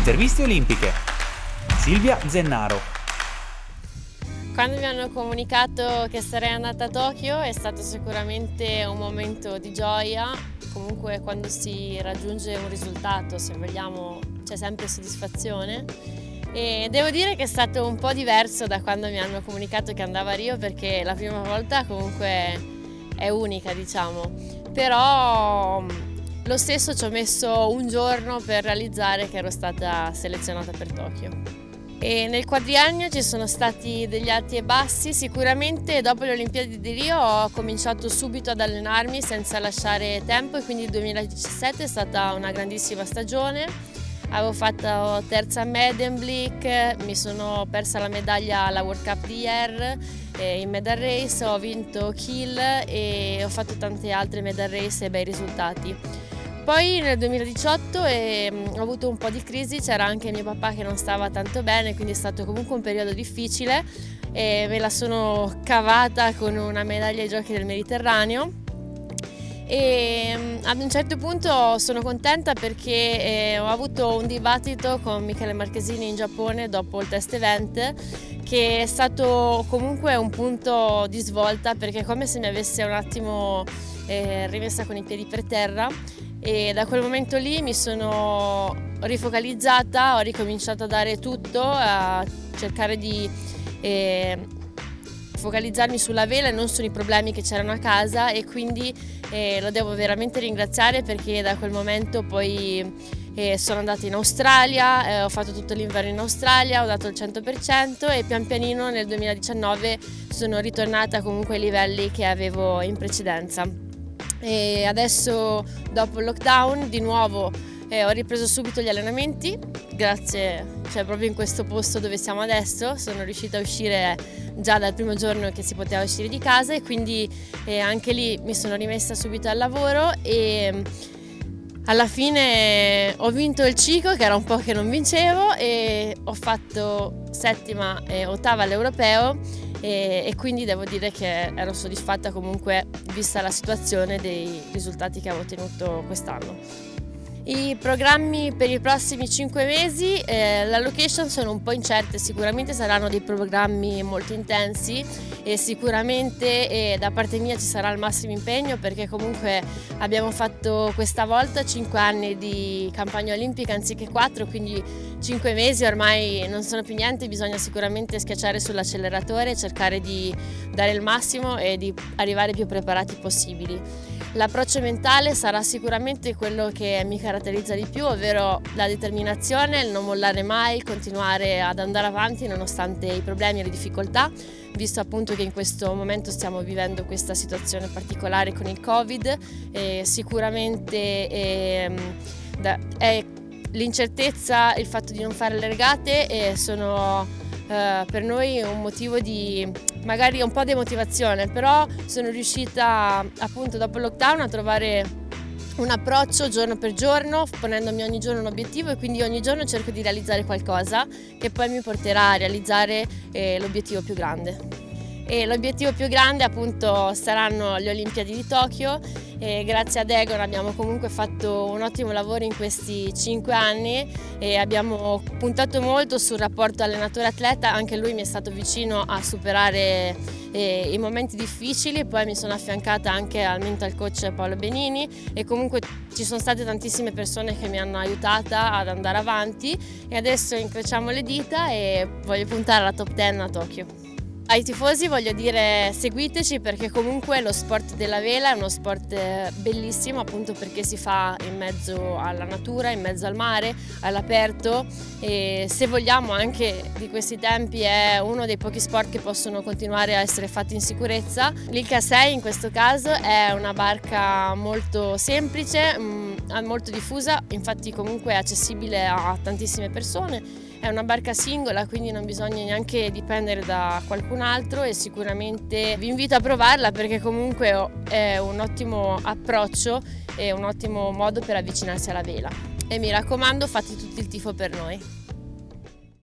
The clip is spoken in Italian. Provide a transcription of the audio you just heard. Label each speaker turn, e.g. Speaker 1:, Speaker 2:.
Speaker 1: Interviste olimpiche. Silvia Zennaro.
Speaker 2: Quando mi hanno comunicato che sarei andata a Tokyo è stato sicuramente un momento di gioia, comunque quando si raggiunge un risultato, se vogliamo, c'è sempre soddisfazione. E devo dire che è stato un po' diverso da quando mi hanno comunicato che andavo a Rio perché la prima volta comunque è unica, diciamo. Però lo stesso ci ho messo un giorno per realizzare che ero stata selezionata per Tokyo. E nel quadriennio ci sono stati degli alti e bassi, sicuramente dopo le Olimpiadi di Rio ho cominciato subito ad allenarmi senza lasciare tempo e quindi il 2017 è stata una grandissima stagione. Avevo fatto terza a mi sono persa la medaglia alla World Cup di Ier in medal race, ho vinto Kiel e ho fatto tante altre medal race e bei risultati. Poi nel 2018 eh, ho avuto un po' di crisi, c'era anche mio papà che non stava tanto bene, quindi è stato comunque un periodo difficile e me la sono cavata con una medaglia ai giochi del Mediterraneo. E mm, ad un certo punto sono contenta perché eh, ho avuto un dibattito con Michele Marchesini in Giappone dopo il test event che è stato comunque un punto di svolta perché è come se mi avesse un attimo eh, rimessa con i piedi per terra e da quel momento lì mi sono rifocalizzata, ho ricominciato a dare tutto, a cercare di eh, focalizzarmi sulla vela e non sui problemi che c'erano a casa e quindi eh, lo devo veramente ringraziare perché da quel momento poi eh, sono andata in Australia, eh, ho fatto tutto l'inverno in Australia, ho dato il 100% e pian pianino nel 2019 sono ritornata comunque ai livelli che avevo in precedenza e adesso dopo il lockdown di nuovo eh, ho ripreso subito gli allenamenti, grazie, cioè proprio in questo posto dove siamo adesso, sono riuscita a uscire già dal primo giorno che si poteva uscire di casa e quindi eh, anche lì mi sono rimessa subito al lavoro e alla fine ho vinto il ciclo che era un po' che non vincevo e ho fatto settima e ottava all'europeo e, e, quindi devo dire che ero soddisfatta comunque vista la situazione dei risultati che avevo ottenuto quest'anno. I programmi per i prossimi 5 mesi, eh, la location sono un po' incerte, sicuramente saranno dei programmi molto intensi e sicuramente eh, da parte mia ci sarà il massimo impegno perché comunque abbiamo fatto questa volta 5 anni di campagna olimpica anziché 4, quindi 5 mesi ormai non sono più niente, bisogna sicuramente schiacciare sull'acceleratore, cercare di dare il massimo e di arrivare più preparati possibili. L'approccio mentale sarà sicuramente quello che mi caratterizza di più, ovvero la determinazione, il non mollare mai, continuare ad andare avanti nonostante i problemi e le difficoltà, visto appunto che in questo momento stiamo vivendo questa situazione particolare con il Covid. E sicuramente eh, è l'incertezza, il fatto di non fare le regate e sono eh, per noi un motivo di magari un po' di motivazione, però sono riuscita appunto dopo il lockdown a trovare un approccio giorno per giorno, ponendomi ogni giorno un obiettivo e quindi ogni giorno cerco di realizzare qualcosa che poi mi porterà a realizzare eh, l'obiettivo più grande. E l'obiettivo più grande appunto saranno le Olimpiadi di Tokyo e grazie ad Egon abbiamo comunque fatto un ottimo lavoro in questi cinque anni e abbiamo puntato molto sul rapporto allenatore-atleta, anche lui mi è stato vicino a superare eh, i momenti difficili, poi mi sono affiancata anche al mental coach Paolo Benini e comunque ci sono state tantissime persone che mi hanno aiutata ad andare avanti. E adesso incrociamo le dita e voglio puntare alla top 10 a Tokyo. Ai tifosi voglio dire seguiteci perché comunque lo sport della vela è uno sport eh, bellissimo appunto perché si fa in mezzo alla natura, in mezzo al mare, all'aperto e se vogliamo anche di questi tempi è uno dei pochi sport che possono continuare a essere fatti in sicurezza. L'Ilca 6 in questo caso è una barca molto semplice, molto diffusa, infatti comunque è accessibile a tantissime persone è una barca singola, quindi non bisogna neanche dipendere da qualcun altro e sicuramente vi invito a provarla perché comunque è un ottimo approccio e un ottimo modo per avvicinarsi alla vela. E mi raccomando, fate tutto il tifo per noi.